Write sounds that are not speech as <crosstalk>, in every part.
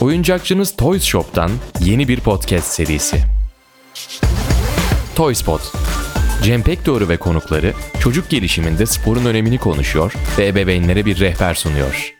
Oyuncakçınız Toys Shop'tan yeni bir podcast serisi. Toy Spot. Cem Pekdoğru ve konukları çocuk gelişiminde sporun önemini konuşuyor ve ebeveynlere bir rehber sunuyor.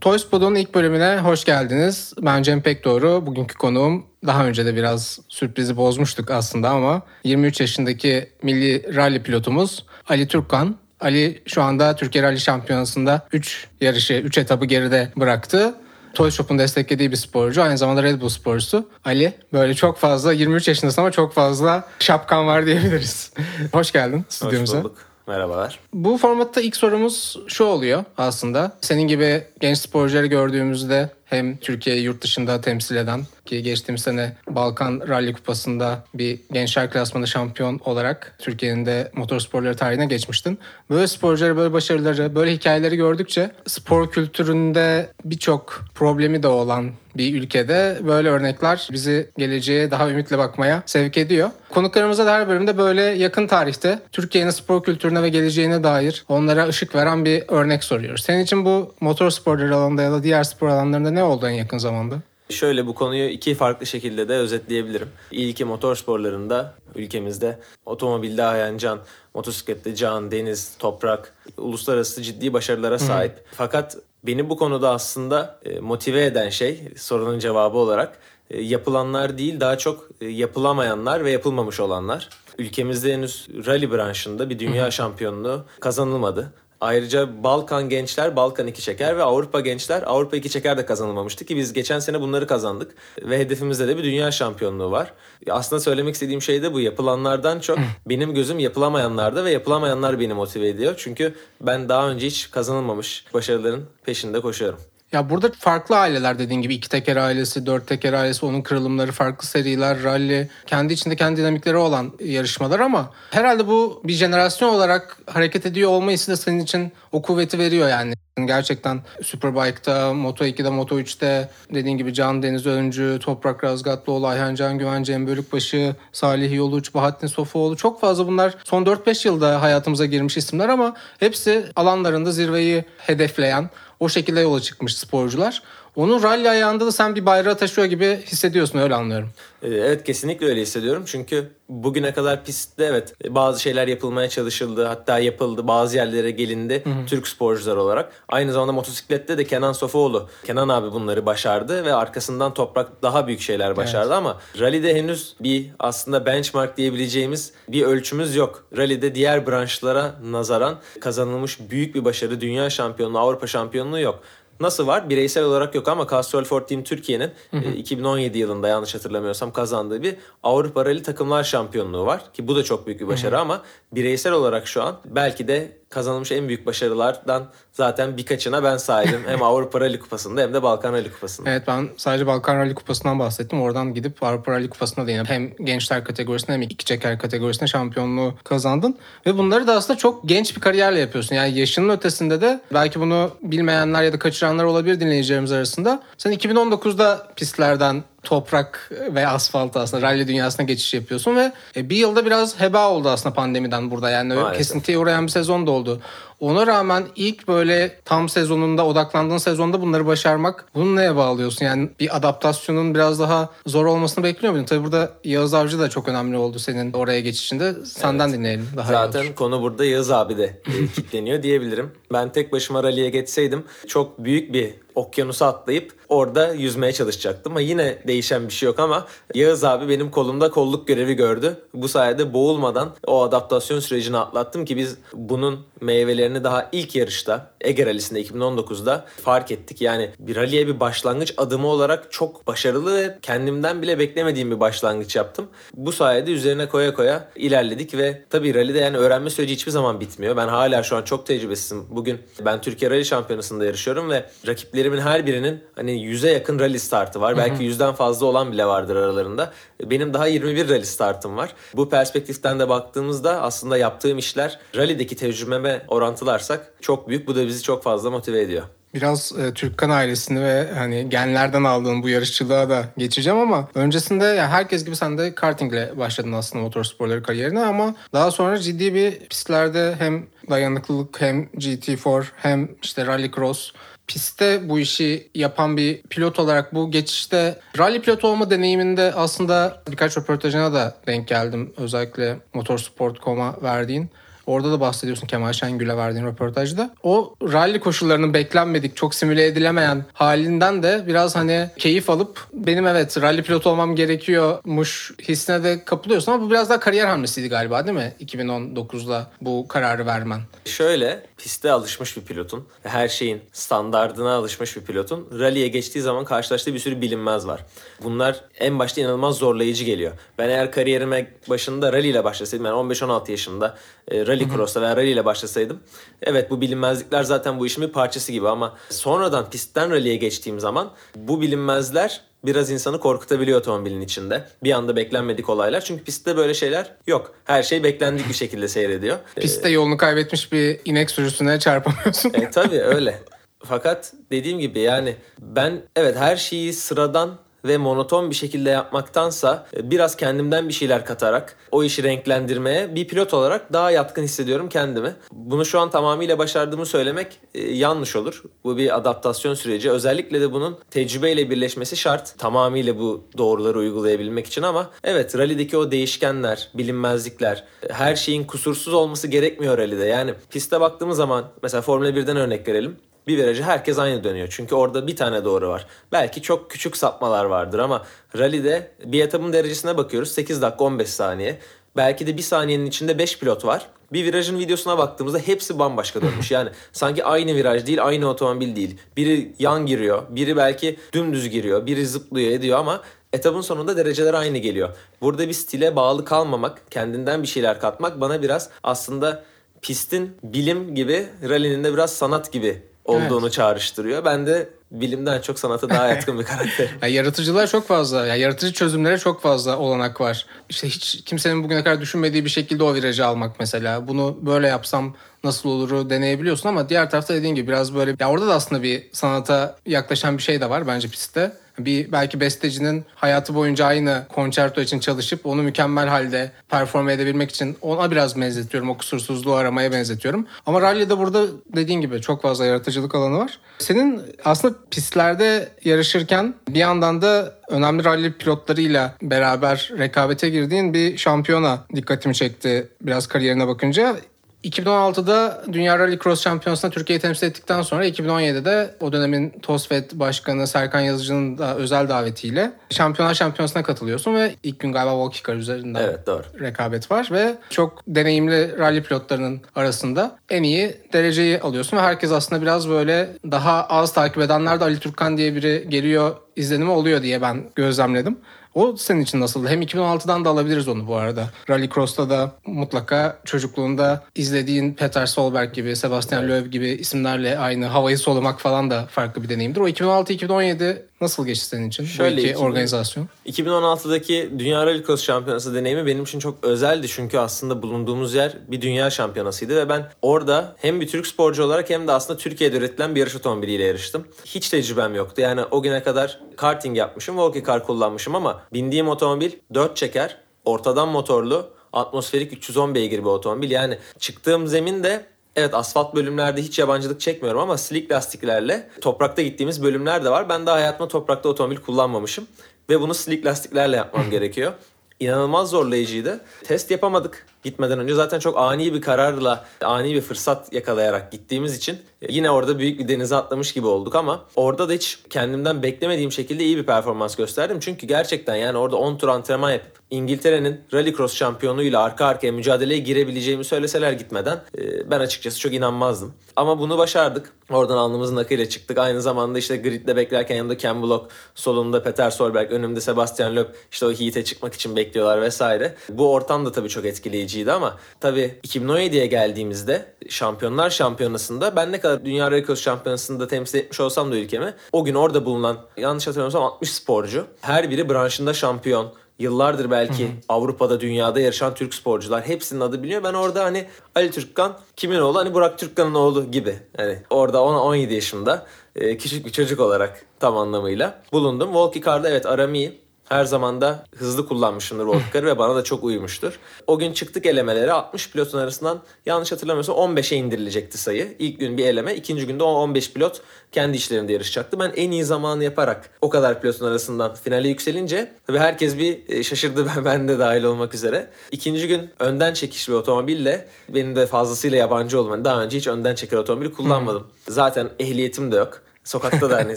Toys Pod'un ilk bölümüne hoş geldiniz. Ben Cem Pekdoğru. Bugünkü konuğum daha önce de biraz sürprizi bozmuştuk aslında ama 23 yaşındaki milli rally pilotumuz Ali Türkkan. Ali şu anda Türkiye Rally Şampiyonası'nda 3 yarışı, 3 etabı geride bıraktı. Toy Shop'un desteklediği bir sporcu. Aynı zamanda Red Bull sporcusu. Ali böyle çok fazla 23 yaşındasın ama çok fazla şapkan var diyebiliriz. <laughs> Hoş geldin stüdyomuza. Hoş bulduk. Merhabalar. Bu formatta ilk sorumuz şu oluyor aslında. Senin gibi genç sporcuları gördüğümüzde hem Türkiye'yi yurt dışında temsil eden ki geçtiğimiz sene Balkan Rally Kupası'nda bir gençler klasmanı şampiyon olarak Türkiye'nin de motorsporları tarihine geçmiştin. Böyle sporcuları, böyle başarıları, böyle hikayeleri gördükçe spor kültüründe birçok problemi de olan bir ülkede böyle örnekler bizi geleceğe daha ümitle bakmaya sevk ediyor. Konuklarımıza da her bölümde böyle yakın tarihte Türkiye'nin spor kültürüne ve geleceğine dair onlara ışık veren bir örnek soruyoruz. Senin için bu motor sporları alanında ya da diğer spor alanlarında ne oldu en yakın zamanda? Şöyle bu konuyu iki farklı şekilde de özetleyebilirim. İlki motor sporlarında ülkemizde otomobilde Ayhan Can, motosiklette Can, Deniz, Toprak uluslararası ciddi başarılara sahip. Hmm. Fakat beni bu konuda aslında e, motive eden şey sorunun cevabı olarak e, yapılanlar değil daha çok e, yapılamayanlar ve yapılmamış olanlar. Ülkemizde henüz rally branşında bir dünya şampiyonluğu kazanılmadı. Ayrıca Balkan gençler Balkan 2 çeker ve Avrupa gençler Avrupa 2 çeker de kazanılmamıştı ki biz geçen sene bunları kazandık. Ve hedefimizde de bir dünya şampiyonluğu var. Aslında söylemek istediğim şey de bu. Yapılanlardan çok <laughs> benim gözüm yapılamayanlarda ve yapılamayanlar beni motive ediyor. Çünkü ben daha önce hiç kazanılmamış başarıların peşinde koşuyorum. Ya burada farklı aileler dediğin gibi. İki teker ailesi, dört teker ailesi, onun kırılımları, farklı seriler, rally, kendi içinde kendi dinamikleri olan yarışmalar ama herhalde bu bir jenerasyon olarak hareket ediyor olmayısı da senin için o kuvveti veriyor yani. Gerçekten Superbike'da, Moto2'de, Moto3'te dediğin gibi Can Deniz Öncü, Toprak Razgatlıoğlu, Ayhan Can Güven, Cem Bölükbaşı, Salih Yoluç, Bahattin Sofuoğlu. Çok fazla bunlar son 4-5 yılda hayatımıza girmiş isimler ama hepsi alanlarında zirveyi hedefleyen, o şekilde yola çıkmış sporcular. Onun rally ayağında da sen bir bayrağı taşıyor gibi hissediyorsun öyle anlıyorum. Ee, evet kesinlikle öyle hissediyorum. Çünkü bugüne kadar pistte evet bazı şeyler yapılmaya çalışıldı. Hatta yapıldı. Bazı yerlere gelindi. Hı hı. Türk sporcular olarak. Aynı zamanda motosiklette de Kenan Sofuoğlu. Kenan abi bunları başardı ve arkasından Toprak daha büyük şeyler başardı evet. ama rally'de henüz bir aslında benchmark diyebileceğimiz bir ölçümüz yok. Rally'de diğer branşlara nazaran kazanılmış büyük bir başarı. Dünya şampiyonluğu, Avrupa şampiyonluğu yok. Nasıl var? Bireysel olarak yok ama Castrol Ford Team Türkiye'nin e, 2017 yılında yanlış hatırlamıyorsam kazandığı bir Avrupa Rally Takımlar Şampiyonluğu var. Ki bu da çok büyük bir başarı hı hı. ama bireysel olarak şu an belki de kazanılmış en büyük başarılardan zaten birkaçına ben sahibim. hem <laughs> Avrupa Rally Kupası'nda hem de Balkan Rally Kupası'nda. Evet ben sadece Balkan Rally Kupası'ndan bahsettim. Oradan gidip Avrupa Rally Kupası'na da yine hem gençler kategorisinde hem iki çeker kategorisinde şampiyonluğu kazandın. Ve bunları da aslında çok genç bir kariyerle yapıyorsun. Yani yaşının ötesinde de belki bunu bilmeyenler ya da kaçıranlar olabilir dinleyicilerimiz arasında. Sen 2019'da pistlerden toprak ve asfalt aslında rally dünyasına geçiş yapıyorsun ve e, bir yılda biraz heba oldu aslında pandemiden burada yani Maalesef. kesintiye uğrayan bir sezon da oldu. Ona rağmen ilk böyle tam sezonunda odaklandığın sezonda bunları başarmak bunu neye bağlıyorsun? Yani bir adaptasyonun biraz daha zor olmasını bekliyor muydun? Tabii burada Yağız Avcı da çok önemli oldu senin oraya geçişinde. Senden evet. dinleyelim. Daha Zaten konu burada Yağız abi de e, <laughs> kitleniyor diyebilirim. Ben tek başıma rally'e geçseydim çok büyük bir okyanusa atlayıp orada yüzmeye çalışacaktım. Ama yine değişen bir şey yok ama Yağız abi benim kolumda kolluk görevi gördü. Bu sayede boğulmadan o adaptasyon sürecini atlattım ki biz bunun meyvelerini daha ilk yarışta Ege Rally'sinde 2019'da fark ettik. Yani bir rally'e bir başlangıç adımı olarak çok başarılı ve kendimden bile beklemediğim bir başlangıç yaptım. Bu sayede üzerine koya koya ilerledik ve tabii rally'de yani öğrenme süreci hiçbir zaman bitmiyor. Ben hala şu an çok tecrübesizim. Bugün ben Türkiye Rally Şampiyonası'nda yarışıyorum ve rakipleri rakiplerimin her birinin hani 100'e yakın rally startı var. Hı hı. Belki 100'den fazla olan bile vardır aralarında. Benim daha 21 rally startım var. Bu perspektiften de baktığımızda aslında yaptığım işler rally'deki tecrübeme orantılarsak çok büyük. Bu da bizi çok fazla motive ediyor. Biraz e, Türkkan ailesini ve hani genlerden aldığın bu yarışçılığa da geçeceğim ama öncesinde ya herkes gibi sen de kartingle başladın aslında motorsporları kariyerine ama daha sonra ciddi bir pistlerde hem dayanıklılık hem GT4 hem işte rallycross pistte bu işi yapan bir pilot olarak bu geçişte rally pilot olma deneyiminde aslında birkaç röportajına da denk geldim. Özellikle motorsport.com'a verdiğin. Orada da bahsediyorsun Kemal Şengül'e verdiğin röportajda. O rally koşullarının beklenmedik, çok simüle edilemeyen halinden de biraz hani keyif alıp benim evet rally pilot olmam gerekiyormuş hissine de kapılıyorsun ama bu biraz daha kariyer hamlesiydi galiba değil mi? 2019'da bu kararı vermen. Şöyle piste alışmış bir pilotun, her şeyin standardına alışmış bir pilotun rally'e geçtiği zaman karşılaştığı bir sürü bilinmez var. Bunlar en başta inanılmaz zorlayıcı geliyor. Ben eğer kariyerime başında rally ile başlasaydım yani 15-16 yaşında e, rally cross'ta veya rally ile başlasaydım evet bu bilinmezlikler zaten bu işin bir parçası gibi ama sonradan pistten rally'e geçtiğim zaman bu bilinmezler biraz insanı korkutabiliyor otomobilin içinde. Bir anda beklenmedik olaylar. Çünkü pistte böyle şeyler yok. Her şey beklendik bir şekilde seyrediyor. <laughs> Pistte yolunu kaybetmiş bir inek sürüsüne çarpamıyorsun. E, tabii öyle. Fakat dediğim gibi yani ben evet her şeyi sıradan ve monoton bir şekilde yapmaktansa e, biraz kendimden bir şeyler katarak o işi renklendirmeye bir pilot olarak daha yatkın hissediyorum kendimi. Bunu şu an tamamıyla başardığımı söylemek e, yanlış olur. Bu bir adaptasyon süreci. Özellikle de bunun tecrübeyle birleşmesi şart. Tamamıyla bu doğruları uygulayabilmek için ama evet rallydeki o değişkenler, bilinmezlikler, her şeyin kusursuz olması gerekmiyor rallyde. Yani piste baktığımız zaman mesela Formula 1'den örnek verelim bir virajı herkes aynı dönüyor. Çünkü orada bir tane doğru var. Belki çok küçük sapmalar vardır ama rally'de bir etapın derecesine bakıyoruz. 8 dakika 15 saniye. Belki de bir saniyenin içinde 5 pilot var. Bir virajın videosuna baktığımızda hepsi bambaşka dönmüş. Yani sanki aynı viraj değil, aynı otomobil değil. Biri yan giriyor, biri belki dümdüz giriyor, biri zıplıyor ediyor ama etapın sonunda dereceler aynı geliyor. Burada bir stile bağlı kalmamak, kendinden bir şeyler katmak bana biraz aslında pistin bilim gibi, rally'nin de biraz sanat gibi olduğunu evet. çağrıştırıyor. Ben de bilimden çok sanata daha <laughs> yatkın bir karakter. ya yaratıcılığa çok fazla, ya yaratıcı çözümlere çok fazla olanak var. İşte hiç kimsenin bugüne kadar düşünmediği bir şekilde o virajı almak mesela. Bunu böyle yapsam nasıl oluru deneyebiliyorsun ama diğer tarafta dediğin gibi biraz böyle ya orada da aslında bir sanata yaklaşan bir şey de var bence pistte bir belki bestecinin hayatı boyunca aynı konçerto için çalışıp onu mükemmel halde perform edebilmek için ona biraz benzetiyorum. O kusursuzluğu aramaya benzetiyorum. Ama rally'de burada dediğin gibi çok fazla yaratıcılık alanı var. Senin aslında pistlerde yarışırken bir yandan da önemli rally pilotlarıyla beraber rekabete girdiğin bir şampiyona dikkatimi çekti biraz kariyerine bakınca. 2016'da Dünya Rallycross Şampiyonası'nda Türkiye'yi temsil ettikten sonra 2017'de o dönemin TOSFED Başkanı Serkan Yazıcı'nın da özel davetiyle Şampiyonlar Şampiyonası'na katılıyorsun ve ilk gün galiba Volkikar üzerinden evet, doğru. rekabet var ve çok deneyimli rally pilotlarının arasında en iyi dereceyi alıyorsun ve herkes aslında biraz böyle daha az takip edenler de Ali Türkkan diye biri geliyor izlenimi oluyor diye ben gözlemledim. O senin için nasıldı? Hem 2016'dan da alabiliriz onu bu arada. Rallycross'ta da mutlaka çocukluğunda izlediğin Peter Solberg gibi, Sebastian Loeb gibi isimlerle aynı havayı solumak falan da farklı bir deneyimdir. O 2016-2017 nasıl geçti senin için? Şöyle bu iki 2000, organizasyon. 2016'daki Dünya Rallycross Şampiyonası deneyimi benim için çok özeldi. Çünkü aslında bulunduğumuz yer bir dünya şampiyonasıydı ve ben orada hem bir Türk sporcu olarak hem de aslında Türkiye'de üretilen bir yarış otomobiliyle yarıştım. Hiç tecrübem yoktu. Yani o güne kadar karting yapmışım, walkie car kullanmışım ama bindiğim otomobil 4 çeker, ortadan motorlu, atmosferik 310 beygir bir otomobil. Yani çıktığım zemin de Evet asfalt bölümlerde hiç yabancılık çekmiyorum ama slick lastiklerle toprakta gittiğimiz bölümler de var. Ben daha hayatımda toprakta otomobil kullanmamışım. Ve bunu slick lastiklerle yapmam <laughs> gerekiyor. İnanılmaz zorlayıcıydı. Test yapamadık gitmeden önce. Zaten çok ani bir kararla, ani bir fırsat yakalayarak gittiğimiz için yine orada büyük bir denize atlamış gibi olduk ama orada da hiç kendimden beklemediğim şekilde iyi bir performans gösterdim. Çünkü gerçekten yani orada 10 tur antrenman yapıp İngiltere'nin Rallycross şampiyonuyla arka arkaya mücadeleye girebileceğimi söyleseler gitmeden e, ben açıkçası çok inanmazdım. Ama bunu başardık. Oradan alnımızın akıyla çıktık. Aynı zamanda işte gridde beklerken yanımda Ken Block, solumda Peter Solberg, önümde Sebastian Loeb işte o heat'e çıkmak için bekliyorlar vesaire. Bu ortam da tabii çok etkileyiciydi ama tabii 2017'ye geldiğimizde Şampiyonlar Şampiyonası'nda ben ne kadar Dünya Rallycross Şampiyonası'nda temsil etmiş olsam da ülkemi o gün orada bulunan yanlış hatırlamıyorsam 60 sporcu her biri branşında şampiyon yıllardır belki Avrupa'da, dünyada yarışan Türk sporcular hepsinin adı biliniyor. Ben orada hani Ali Türkkan kimin oğlu? Hani Burak Türkkan'ın oğlu gibi. Hani orada 17 yaşında küçük bir çocuk olarak tam anlamıyla bulundum. Volki evet aram iyi. Her zaman da hızlı kullanmışımdır Volkar'ı ve bana da çok uymuştur. O gün çıktık elemelere 60 pilotun arasından yanlış hatırlamıyorsam 15'e indirilecekti sayı. İlk gün bir eleme, ikinci günde o 15 pilot kendi işlerinde yarışacaktı. Ben en iyi zamanı yaparak o kadar pilotun arasından finale yükselince tabii herkes bir e, şaşırdı <laughs> ben de dahil olmak üzere. İkinci gün önden çekiş bir otomobille benim de fazlasıyla yabancı olmam. Daha önce hiç önden çeker otomobili kullanmadım. Zaten ehliyetim de yok. Sokakta da hani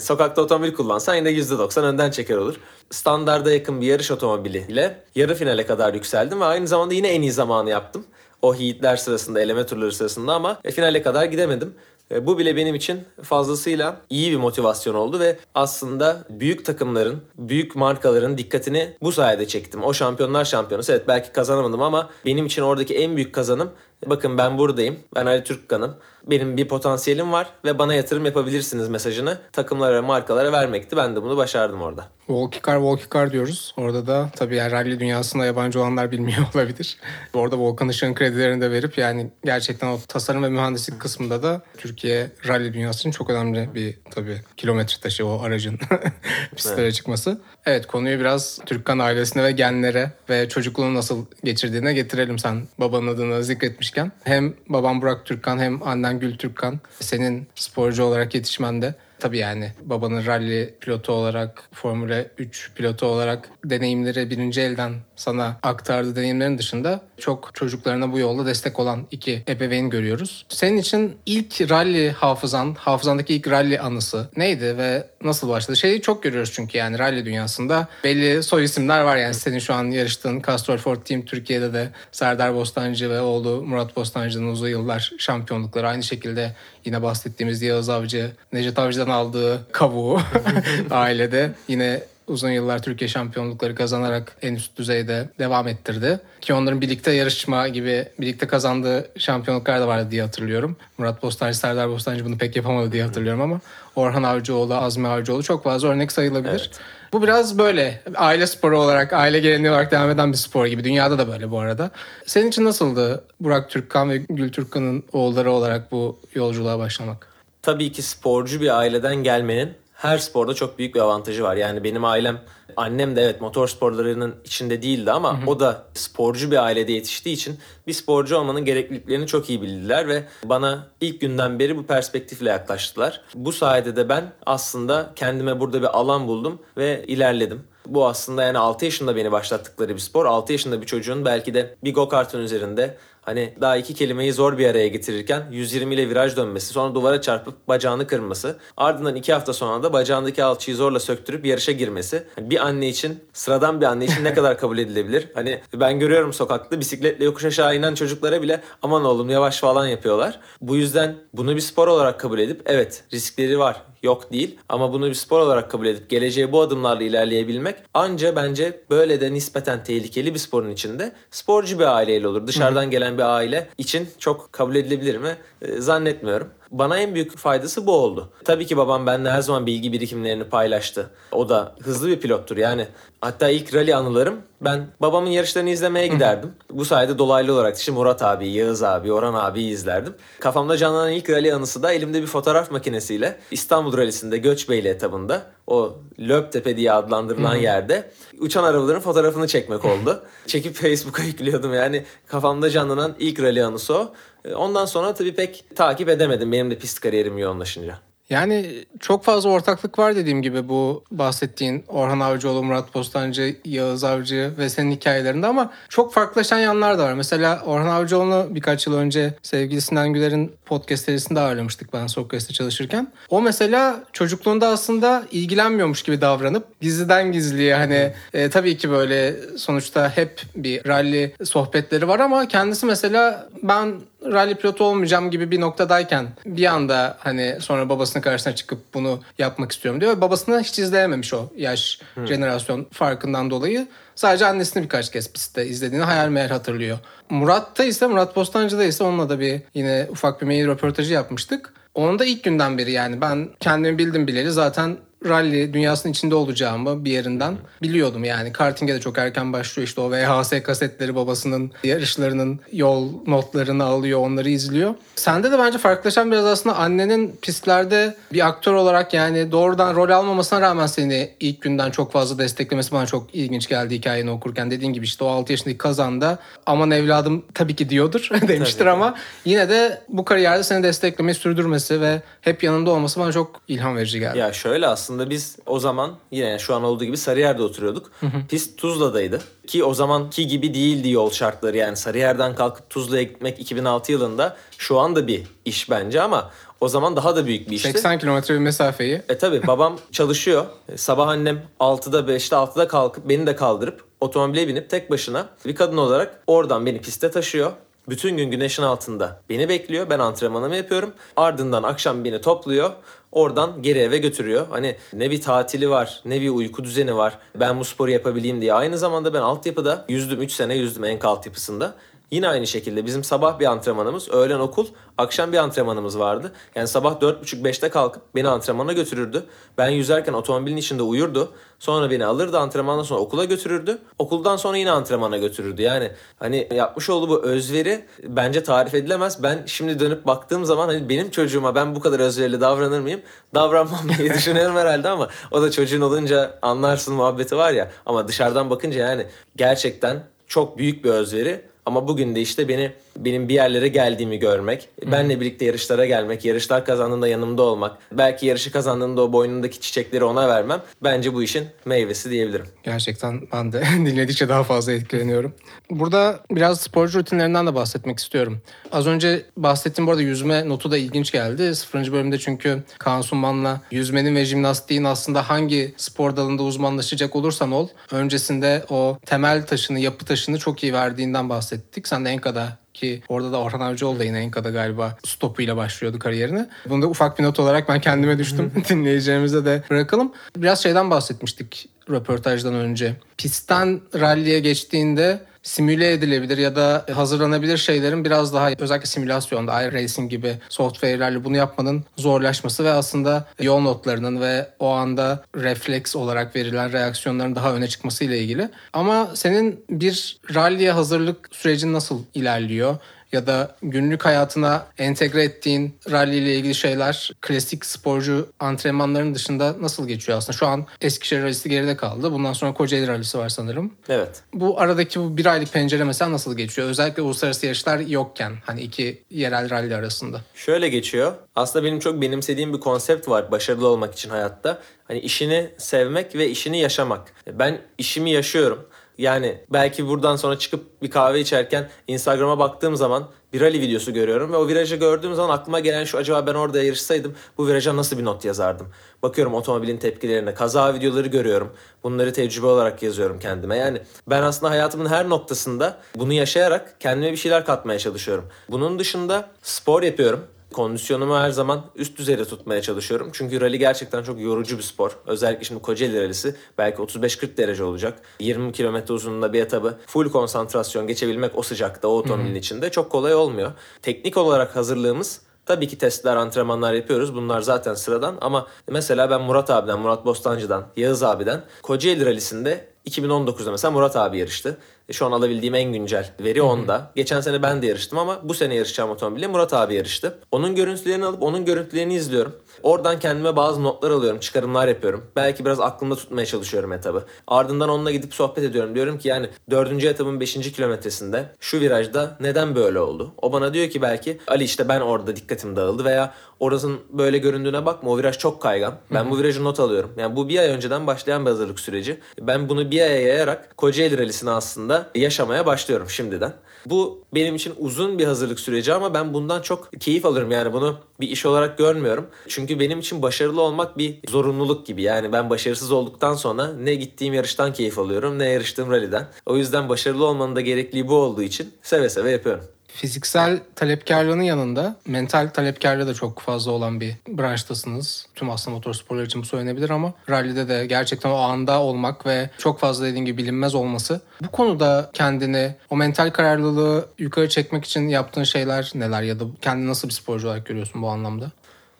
sokakta otomobil kullansan yine %90 önden çeker olur. Standarda yakın bir yarış otomobiliyle yarı finale kadar yükseldim ve aynı zamanda yine en iyi zamanı yaptım. O heatler sırasında, eleme turları sırasında ama e, finale kadar gidemedim. E, bu bile benim için fazlasıyla iyi bir motivasyon oldu ve aslında büyük takımların, büyük markaların dikkatini bu sayede çektim. O şampiyonlar şampiyonası evet belki kazanamadım ama benim için oradaki en büyük kazanım bakın ben buradayım, ben Ali Türkkan'ım, benim bir potansiyelim var ve bana yatırım yapabilirsiniz mesajını takımlara, markalara vermekti. Ben de bunu başardım orada. Walkie car, walkie car diyoruz. Orada da tabii yani rally dünyasında yabancı olanlar bilmiyor <laughs> olabilir. Orada Volkan Işık'ın kredilerini de verip yani gerçekten o tasarım ve mühendislik kısmında da Türkiye rally dünyasının çok önemli bir tabii kilometre taşı o aracın <laughs> pistlere evet. çıkması. Evet konuyu biraz Türkkan ailesine ve genlere ve çocukluğunu nasıl geçirdiğine getirelim sen babanın adını zikretmişken. Hem babam Burak Türkkan hem annen Gül Türkkan senin sporcu olarak yetişmende Tabii yani babanın rally pilotu olarak, Formula 3 pilotu olarak deneyimleri birinci elden sana aktardığı deneyimlerin dışında çok çocuklarına bu yolda destek olan iki ebeveyn görüyoruz. Senin için ilk rally hafızan, hafızandaki ilk rally anısı neydi ve nasıl başladı? Şeyi çok görüyoruz çünkü yani rally dünyasında belli soy isimler var yani senin şu an yarıştığın Castrol Ford Team Türkiye'de de Serdar Bostancı ve oğlu Murat Bostancı'nın uzun yıllar şampiyonlukları aynı şekilde yine bahsettiğimiz Yağız Avcı, Necdet Avcı'dan aldığı kavuğu <laughs> ailede yine uzun yıllar Türkiye şampiyonlukları kazanarak en üst düzeyde devam ettirdi. Ki onların birlikte yarışma gibi birlikte kazandığı şampiyonluklar da vardı diye hatırlıyorum. Murat Bostancı, Serdar Bostancı bunu pek yapamadı diye hatırlıyorum ama Orhan Avcıoğlu, Azmi Avcıoğlu çok fazla örnek sayılabilir. Evet. Bu biraz böyle aile sporu olarak, aile geleneği olarak devam eden bir spor gibi. Dünyada da böyle bu arada. Senin için nasıldı Burak Türkkan ve Gül Türkkan'ın oğulları olarak bu yolculuğa başlamak? Tabii ki sporcu bir aileden gelmenin her sporda çok büyük bir avantajı var. Yani benim ailem, annem de evet motor sporlarının içinde değildi ama hı hı. o da sporcu bir ailede yetiştiği için bir sporcu olmanın gerekliliklerini çok iyi bildiler ve bana ilk günden beri bu perspektifle yaklaştılar. Bu sayede de ben aslında kendime burada bir alan buldum ve ilerledim. Bu aslında yani 6 yaşında beni başlattıkları bir spor. 6 yaşında bir çocuğun belki de bir go-kartın üzerinde Hani daha iki kelimeyi zor bir araya getirirken 120 ile viraj dönmesi, sonra duvara çarpıp bacağını kırması, ardından iki hafta sonra da bacağındaki alçıyı zorla söktürüp yarışa girmesi. Hani bir anne için, sıradan bir anne için ne kadar kabul edilebilir? Hani ben görüyorum sokakta bisikletle yokuş aşağı inen çocuklara bile aman oğlum yavaş falan yapıyorlar. Bu yüzden bunu bir spor olarak kabul edip evet riskleri var yok değil ama bunu bir spor olarak kabul edip geleceğe bu adımlarla ilerleyebilmek anca bence böyle de nispeten tehlikeli bir sporun içinde sporcu bir aileyle olur. Dışarıdan gelen bir aile için çok kabul edilebilir mi? Ee, zannetmiyorum. Bana en büyük faydası bu oldu. Tabii ki babam benimle her zaman bilgi birikimlerini paylaştı. O da hızlı bir pilottur yani. Hatta ilk rally anılarım ben babamın yarışlarını izlemeye giderdim. Bu sayede dolaylı olarak işte Murat abi, Yağız abi, Orhan abi izlerdim. Kafamda canlanan ilk rally anısı da elimde bir fotoğraf makinesiyle İstanbul Rally'sinde Göçbeyli etabında o Löptepe diye adlandırılan yerde uçan arabaların fotoğrafını çekmek oldu. <laughs> Çekip Facebook'a yüklüyordum yani kafamda canlanan ilk rally anısı o. Ondan sonra tabii pek takip edemedim benim de pist kariyerim yoğunlaşınca. Yani çok fazla ortaklık var dediğim gibi bu bahsettiğin Orhan Avcıoğlu, Murat Bostancı, Yağız Avcı ve senin hikayelerinde ama çok farklılaşan yanlar da var. Mesela Orhan Avcıoğlu'nu birkaç yıl önce sevgili Sinan Güler'in podcast serisinde ağırlamıştık ben Sokrates'te çalışırken. O mesela çocukluğunda aslında ilgilenmiyormuş gibi davranıp gizliden gizliye hani e, tabii ki böyle sonuçta hep bir rally sohbetleri var ama kendisi mesela ben rally pilotu olmayacağım gibi bir noktadayken bir anda hani sonra babasının karşısına çıkıp bunu yapmak istiyorum diyor. Ve babasını hiç izleyememiş o yaş hmm. jenerasyon farkından dolayı. Sadece annesini birkaç kez pistte izlediğini hayal meyal hatırlıyor. Murat'ta ise Murat Bostancı'da ise onunla da bir yine ufak bir mail röportajı yapmıştık. Onun da ilk günden beri yani ben kendimi bildim bileli zaten rally dünyasının içinde olacağımı bir yerinden biliyordum yani. Karting'e de çok erken başlıyor işte o VHS kasetleri babasının yarışlarının yol notlarını alıyor onları izliyor. Sende de bence farklılaşan biraz aslında annenin pistlerde bir aktör olarak yani doğrudan rol almamasına rağmen seni ilk günden çok fazla desteklemesi bana çok ilginç geldi hikayeni okurken. Dediğin gibi işte o 6 yaşındaki kazanda aman evladım tabii ki diyordur <laughs> demiştir Tabii. ama yine de bu kariyerde seni desteklemeyi sürdürmesi ve hep yanında olması bana çok ilham verici geldi. Ya şöyle aslında biz o zaman yine şu an olduğu gibi Sarıyer'de oturuyorduk. Pist Tuzla'daydı. Ki o zamanki gibi değildi yol şartları. Yani Sarıyer'den kalkıp Tuzla'ya gitmek 2006 yılında şu anda bir iş bence ama o zaman daha da büyük bir işti. 80 kilometre bir mesafeyi E tabi babam çalışıyor. E, Sabah annem 6'da 5'te 6'da kalkıp beni de kaldırıp otomobile binip tek başına bir kadın olarak oradan beni piste taşıyor. Bütün gün güneşin altında beni bekliyor. Ben antrenmanımı yapıyorum. Ardından akşam beni topluyor. Oradan geri eve götürüyor. Hani ne bir tatili var, ne bir uyku düzeni var. Ben bu sporu yapabileyim diye. Aynı zamanda ben altyapıda yüzdüm. 3 sene yüzdüm Enka altyapısında. Yine aynı şekilde bizim sabah bir antrenmanımız, öğlen okul, akşam bir antrenmanımız vardı. Yani sabah 4.30-5'te kalkıp beni antrenmana götürürdü. Ben yüzerken otomobilin içinde uyurdu. Sonra beni alırdı antrenmandan sonra okula götürürdü. Okuldan sonra yine antrenmana götürürdü. Yani hani yapmış olduğu bu özveri bence tarif edilemez. Ben şimdi dönüp baktığım zaman hani benim çocuğuma ben bu kadar özverili davranır mıyım? Davranmam diye <laughs> düşünüyorum herhalde ama o da çocuğun olunca anlarsın muhabbeti var ya. Ama dışarıdan bakınca yani gerçekten çok büyük bir özveri. Ama bugün de işte beni benim bir yerlere geldiğimi görmek, benle birlikte yarışlara gelmek, yarışlar kazandığında yanımda olmak, belki yarışı kazandığında o boynundaki çiçekleri ona vermem bence bu işin meyvesi diyebilirim. Gerçekten ben de <laughs> dinledikçe daha fazla etkileniyorum. Burada biraz sporcu rutinlerinden de bahsetmek istiyorum. Az önce bahsettiğim bu arada yüzme notu da ilginç geldi. Sıfırıncı bölümde çünkü Kaan Sunman'la yüzmenin ve jimnastiğin aslında hangi spor dalında uzmanlaşacak olursan ol öncesinde o temel taşını, yapı taşını çok iyi verdiğinden bahsettik. Sen de Enka'da ki orada da Orhan Avcıoğlu da yine Enka'da galiba stopuyla başlıyordu kariyerine. Bunu da ufak bir not olarak ben kendime düştüm. <laughs> Dinleyicilerimize de bırakalım. Biraz şeyden bahsetmiştik röportajdan önce. Pistten rally'e geçtiğinde simüle edilebilir ya da hazırlanabilir şeylerin biraz daha özellikle simülasyonda iRacing gibi software'lerle bunu yapmanın zorlaşması ve aslında yol notlarının ve o anda refleks olarak verilen reaksiyonların daha öne çıkması ile ilgili. Ama senin bir rally'e hazırlık sürecin nasıl ilerliyor? Ya da günlük hayatına entegre ettiğin rally ile ilgili şeyler klasik sporcu antrenmanların dışında nasıl geçiyor aslında? Şu an Eskişehir rallisi geride kaldı. Bundan sonra Kocaeli rallisi var sanırım. Evet. Bu aradaki bu bir aylık pencere mesela nasıl geçiyor? Özellikle uluslararası yarışlar yokken hani iki yerel rally arasında. Şöyle geçiyor. Aslında benim çok benimsediğim bir konsept var başarılı olmak için hayatta. Hani işini sevmek ve işini yaşamak. Ben işimi yaşıyorum. Yani belki buradan sonra çıkıp bir kahve içerken Instagram'a baktığım zaman bir rally videosu görüyorum ve o virajı gördüğüm zaman aklıma gelen şu acaba ben orada yarışsaydım bu viraja nasıl bir not yazardım? Bakıyorum otomobilin tepkilerine, kaza videoları görüyorum. Bunları tecrübe olarak yazıyorum kendime. Yani ben aslında hayatımın her noktasında bunu yaşayarak kendime bir şeyler katmaya çalışıyorum. Bunun dışında spor yapıyorum. Kondisyonumu her zaman üst düzeyde tutmaya çalışıyorum. Çünkü rally gerçekten çok yorucu bir spor. Özellikle şimdi Kocaeli rallisi belki 35-40 derece olacak. 20 kilometre uzunluğunda bir etabı full konsantrasyon geçebilmek o sıcakta, o otomobilin içinde çok kolay olmuyor. Teknik olarak hazırlığımız Tabii ki testler, antrenmanlar yapıyoruz. Bunlar zaten sıradan ama mesela ben Murat abiden, Murat Bostancı'dan, Yağız abiden Kocaeli Rally'sinde 2019'da mesela Murat abi yarıştı. E, Şu an alabildiğim en güncel veri onda. Geçen sene ben de yarıştım ama bu sene yarışacağım otomobille Murat abi yarıştı. Onun görüntülerini alıp onun görüntülerini izliyorum. Oradan kendime bazı notlar alıyorum, çıkarımlar yapıyorum. Belki biraz aklımda tutmaya çalışıyorum etabı. Ardından onunla gidip sohbet ediyorum. Diyorum ki yani dördüncü etabın beşinci kilometresinde şu virajda neden böyle oldu? O bana diyor ki belki Ali işte ben orada dikkatim dağıldı veya orasının böyle göründüğüne bakma o viraj çok kaygan. Ben bu virajı not alıyorum. Yani bu bir ay önceden başlayan bir hazırlık süreci. Ben bunu bir aya yayarak Kocaeli Rally'sini aslında yaşamaya başlıyorum şimdiden. Bu benim için uzun bir hazırlık süreci ama ben bundan çok keyif alıyorum. Yani bunu bir iş olarak görmüyorum. Çünkü benim için başarılı olmak bir zorunluluk gibi. Yani ben başarısız olduktan sonra ne gittiğim yarıştan keyif alıyorum ne yarıştığım rally'den. O yüzden başarılı olmanın da gerekliliği bu olduğu için seve seve yapıyorum. Fiziksel talepkarlığının yanında mental talepkarlığı da çok fazla olan bir branştasınız. Tüm aslında motorsporlar için bu söylenebilir ama rallide de gerçekten o anda olmak ve çok fazla dediğim gibi bilinmez olması. Bu konuda kendini o mental kararlılığı yukarı çekmek için yaptığın şeyler neler ya da kendini nasıl bir sporcu olarak görüyorsun bu anlamda?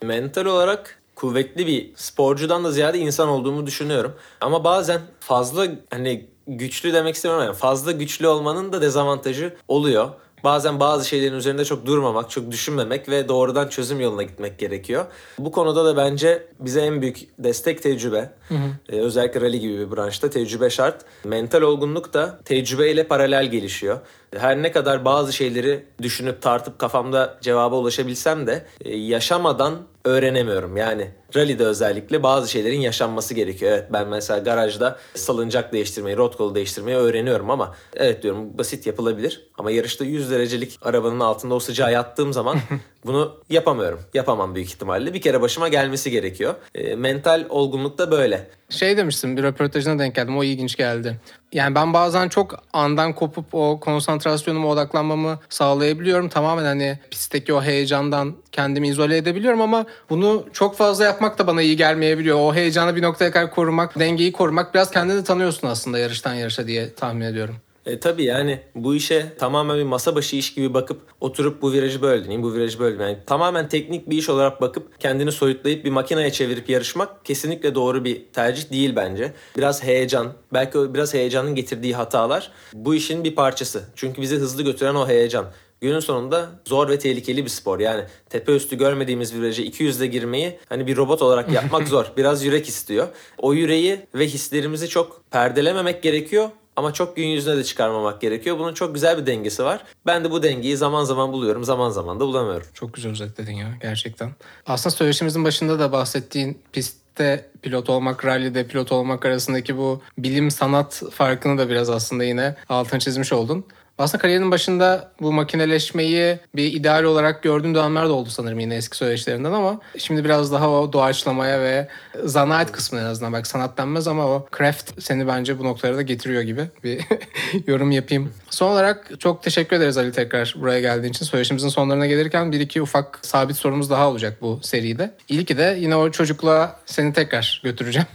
Mental olarak kuvvetli bir sporcudan da ziyade insan olduğumu düşünüyorum. Ama bazen fazla hani güçlü demek istemiyorum yani fazla güçlü olmanın da dezavantajı oluyor. Bazen bazı şeylerin üzerinde çok durmamak, çok düşünmemek ve doğrudan çözüm yoluna gitmek gerekiyor. Bu konuda da bence bize en büyük destek tecrübe. Hı hı. Ee, özellikle rally gibi bir branşta tecrübe şart. Mental olgunluk da tecrübeyle paralel gelişiyor. Her ne kadar bazı şeyleri düşünüp tartıp kafamda cevaba ulaşabilsem de e, yaşamadan öğrenemiyorum. Yani rally'de özellikle bazı şeylerin yaşanması gerekiyor. Evet ben mesela garajda salıncak değiştirmeyi, rot kolu değiştirmeyi öğreniyorum ama evet diyorum basit yapılabilir. Ama yarışta 100 derecelik arabanın altında o sıcağa yattığım zaman <laughs> bunu yapamıyorum. Yapamam büyük ihtimalle. Bir kere başıma gelmesi gerekiyor. E, mental olgunluk da böyle. Şey demiştim bir röportajına denk geldim o ilginç geldi. Yani ben bazen çok andan kopup o konsantrasyonumu odaklanmamı sağlayabiliyorum. Tamamen hani pistteki o heyecandan kendimi izole edebiliyorum ama bunu çok fazla yapmak da bana iyi gelmeyebiliyor. O heyecanı bir noktaya kadar korumak, dengeyi korumak biraz kendini tanıyorsun aslında yarıştan yarışa diye tahmin ediyorum. E, tabii yani bu işe tamamen bir masa başı iş gibi bakıp oturup bu virajı böyle deneyim, bu virajı böyle Yani tamamen teknik bir iş olarak bakıp kendini soyutlayıp bir makineye çevirip yarışmak kesinlikle doğru bir tercih değil bence. Biraz heyecan, belki biraz heyecanın getirdiği hatalar bu işin bir parçası. Çünkü bizi hızlı götüren o heyecan. Günün sonunda zor ve tehlikeli bir spor. Yani tepe üstü görmediğimiz virajı 200'de girmeyi hani bir robot olarak yapmak <laughs> zor. Biraz yürek istiyor. O yüreği ve hislerimizi çok perdelememek gerekiyor. Ama çok gün yüzüne de çıkarmamak gerekiyor. Bunun çok güzel bir dengesi var. Ben de bu dengeyi zaman zaman buluyorum, zaman zaman da bulamıyorum. Çok güzel özetledin ya gerçekten. Aslında söyleşimizin başında da bahsettiğin pistte pilot olmak, rallide pilot olmak arasındaki bu bilim sanat farkını da biraz aslında yine altını çizmiş oldun. Aslında kariyerinin başında bu makineleşmeyi bir ideal olarak gördüğüm dönemler de oldu sanırım yine eski söyleşilerinden ama şimdi biraz daha o doğaçlamaya ve zanaat kısmına en azından bak sanat denmez ama o craft seni bence bu noktalara da getiriyor gibi bir <laughs> yorum yapayım. Son olarak çok teşekkür ederiz Ali tekrar buraya geldiğin için. Söyleşimizin sonlarına gelirken bir iki ufak sabit sorumuz daha olacak bu seride. İlki de yine o çocukluğa seni tekrar götüreceğim.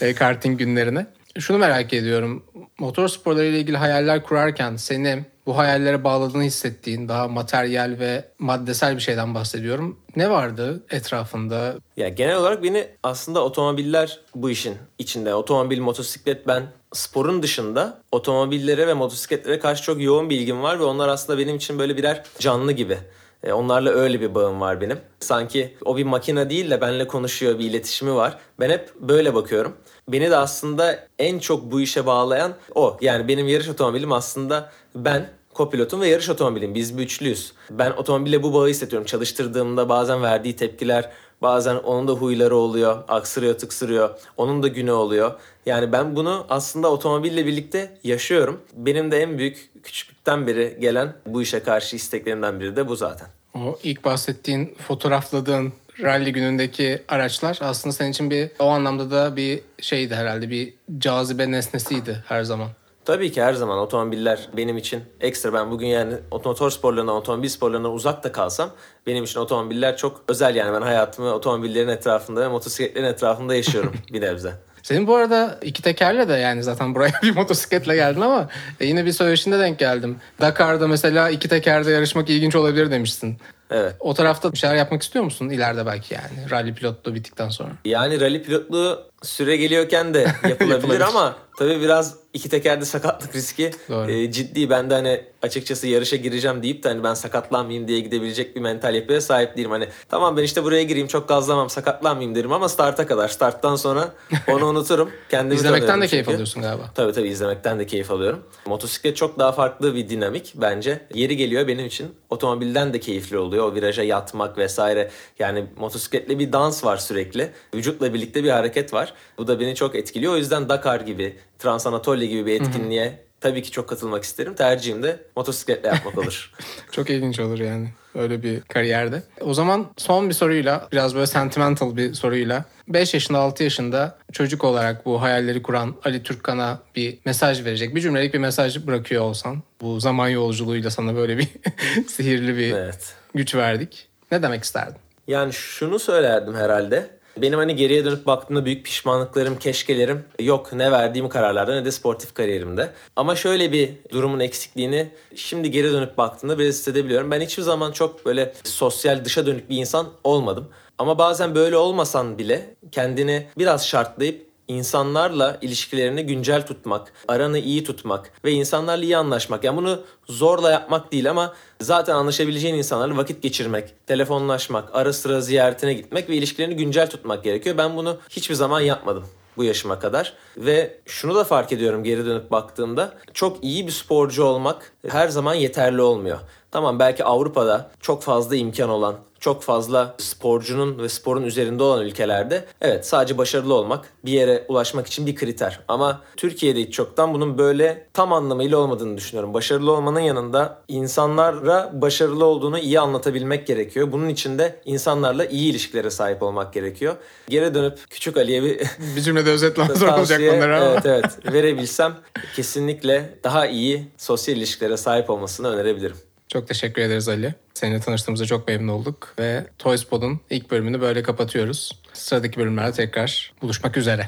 <laughs> Karting günlerine. Şunu merak ediyorum. Motor sporları ile ilgili hayaller kurarken seni bu hayallere bağladığını hissettiğin daha materyal ve maddesel bir şeyden bahsediyorum. Ne vardı etrafında? Ya genel olarak beni aslında otomobiller bu işin içinde. Otomobil, motosiklet ben sporun dışında otomobillere ve motosikletlere karşı çok yoğun bir ilgim var ve onlar aslında benim için böyle birer canlı gibi. E, onlarla öyle bir bağım var benim. Sanki o bir makine değil de benimle konuşuyor, bir iletişimi var. Ben hep böyle bakıyorum. Beni de aslında en çok bu işe bağlayan o. Yani benim yarış otomobilim aslında ben kopilotum ve yarış otomobilim. Biz bir üçlüyüz. Ben otomobille bu bağı hissediyorum. Çalıştırdığımda bazen verdiği tepkiler, bazen onun da huyları oluyor. Aksırıyor, tıksırıyor. Onun da günü oluyor. Yani ben bunu aslında otomobille birlikte yaşıyorum. Benim de en büyük küçüklükten beri gelen bu işe karşı isteklerimden biri de bu zaten. O ilk bahsettiğin fotoğrafladığın rally günündeki araçlar aslında senin için bir o anlamda da bir şeydi herhalde bir cazibe nesnesiydi her zaman. Tabii ki her zaman otomobiller benim için ekstra. Ben bugün yani motor sporlarından, otomobil sporlarından uzak da kalsam benim için otomobiller çok özel yani. Ben hayatımı otomobillerin etrafında ve motosikletlerin etrafında yaşıyorum <laughs> bir nebze. Senin bu arada iki tekerle de yani zaten buraya bir motosikletle geldin ama e, yine bir söyleşinde denk geldim. Dakar'da mesela iki tekerde yarışmak ilginç olabilir demişsin. Evet. O tarafta bir şeyler yapmak istiyor musun ileride belki yani rally pilotluğu bittikten sonra? Yani rally pilotluğu süre geliyorken de <laughs> yapılabilir, yapılabilir. ama tabii biraz iki tekerde sakatlık riski e, ciddi. Ben de hani açıkçası yarışa gireceğim deyip de hani ben sakatlanmayayım diye gidebilecek bir mental yapıya sahip değilim. Hani tamam ben işte buraya gireyim çok gazlamam sakatlanmayayım derim ama starta kadar. Starttan sonra <laughs> onu unuturum. Kendimi İzlemekten de keyif alıyorsun galiba. Tabii tabii izlemekten de keyif alıyorum. Motosiklet çok daha farklı bir dinamik bence. Yeri geliyor benim için otomobilden de keyifli oluyor. O viraja yatmak vesaire. Yani motosikletle bir dans var sürekli. Vücutla birlikte bir hareket var. Bu da beni çok etkiliyor. O yüzden Dakar gibi, Trans Anatolia gibi bir etkinliğe Hı-hı. tabii ki çok katılmak isterim. Tercihim de motosikletle yapmak olur. <laughs> çok ilginç olur yani öyle bir kariyerde. O zaman son bir soruyla, biraz böyle sentimental bir soruyla 5 yaşında 6 yaşında çocuk olarak bu hayalleri kuran Ali Türkkan'a bir mesaj verecek. Bir cümlelik bir mesaj bırakıyor olsan bu zaman yolculuğuyla sana böyle bir <laughs> sihirli bir evet. güç verdik. Ne demek isterdin? Yani şunu söylerdim herhalde. Benim hani geriye dönüp baktığımda büyük pişmanlıklarım, keşkelerim yok ne verdiğim kararlarda ne de sportif kariyerimde. Ama şöyle bir durumun eksikliğini şimdi geri dönüp baktığımda biraz hissedebiliyorum. Ben hiçbir zaman çok böyle sosyal dışa dönük bir insan olmadım. Ama bazen böyle olmasan bile kendini biraz şartlayıp insanlarla ilişkilerini güncel tutmak, aranı iyi tutmak ve insanlarla iyi anlaşmak. Yani bunu zorla yapmak değil ama zaten anlaşabileceğin insanlarla vakit geçirmek, telefonlaşmak, ara sıra ziyaretine gitmek ve ilişkilerini güncel tutmak gerekiyor. Ben bunu hiçbir zaman yapmadım bu yaşıma kadar. Ve şunu da fark ediyorum geri dönüp baktığımda çok iyi bir sporcu olmak her zaman yeterli olmuyor. Tamam belki Avrupa'da çok fazla imkan olan, çok fazla sporcunun ve sporun üzerinde olan ülkelerde evet sadece başarılı olmak bir yere ulaşmak için bir kriter. Ama Türkiye'de hiç çoktan bunun böyle tam anlamıyla olmadığını düşünüyorum. Başarılı olmanın yanında insanlara başarılı olduğunu iyi anlatabilmek gerekiyor. Bunun için de insanlarla iyi ilişkilere sahip olmak gerekiyor. Geri dönüp küçük Ali'ye bir Bir cümlede özetlemek zor olacak bunları ama. evet evet verebilsem kesinlikle daha iyi sosyal ilişkilere sahip olmasını önerebilirim. Çok teşekkür ederiz Ali. Seninle tanıştığımıza çok memnun olduk ve Toys Pod'un ilk bölümünü böyle kapatıyoruz. Sıradaki bölümlerde tekrar buluşmak üzere.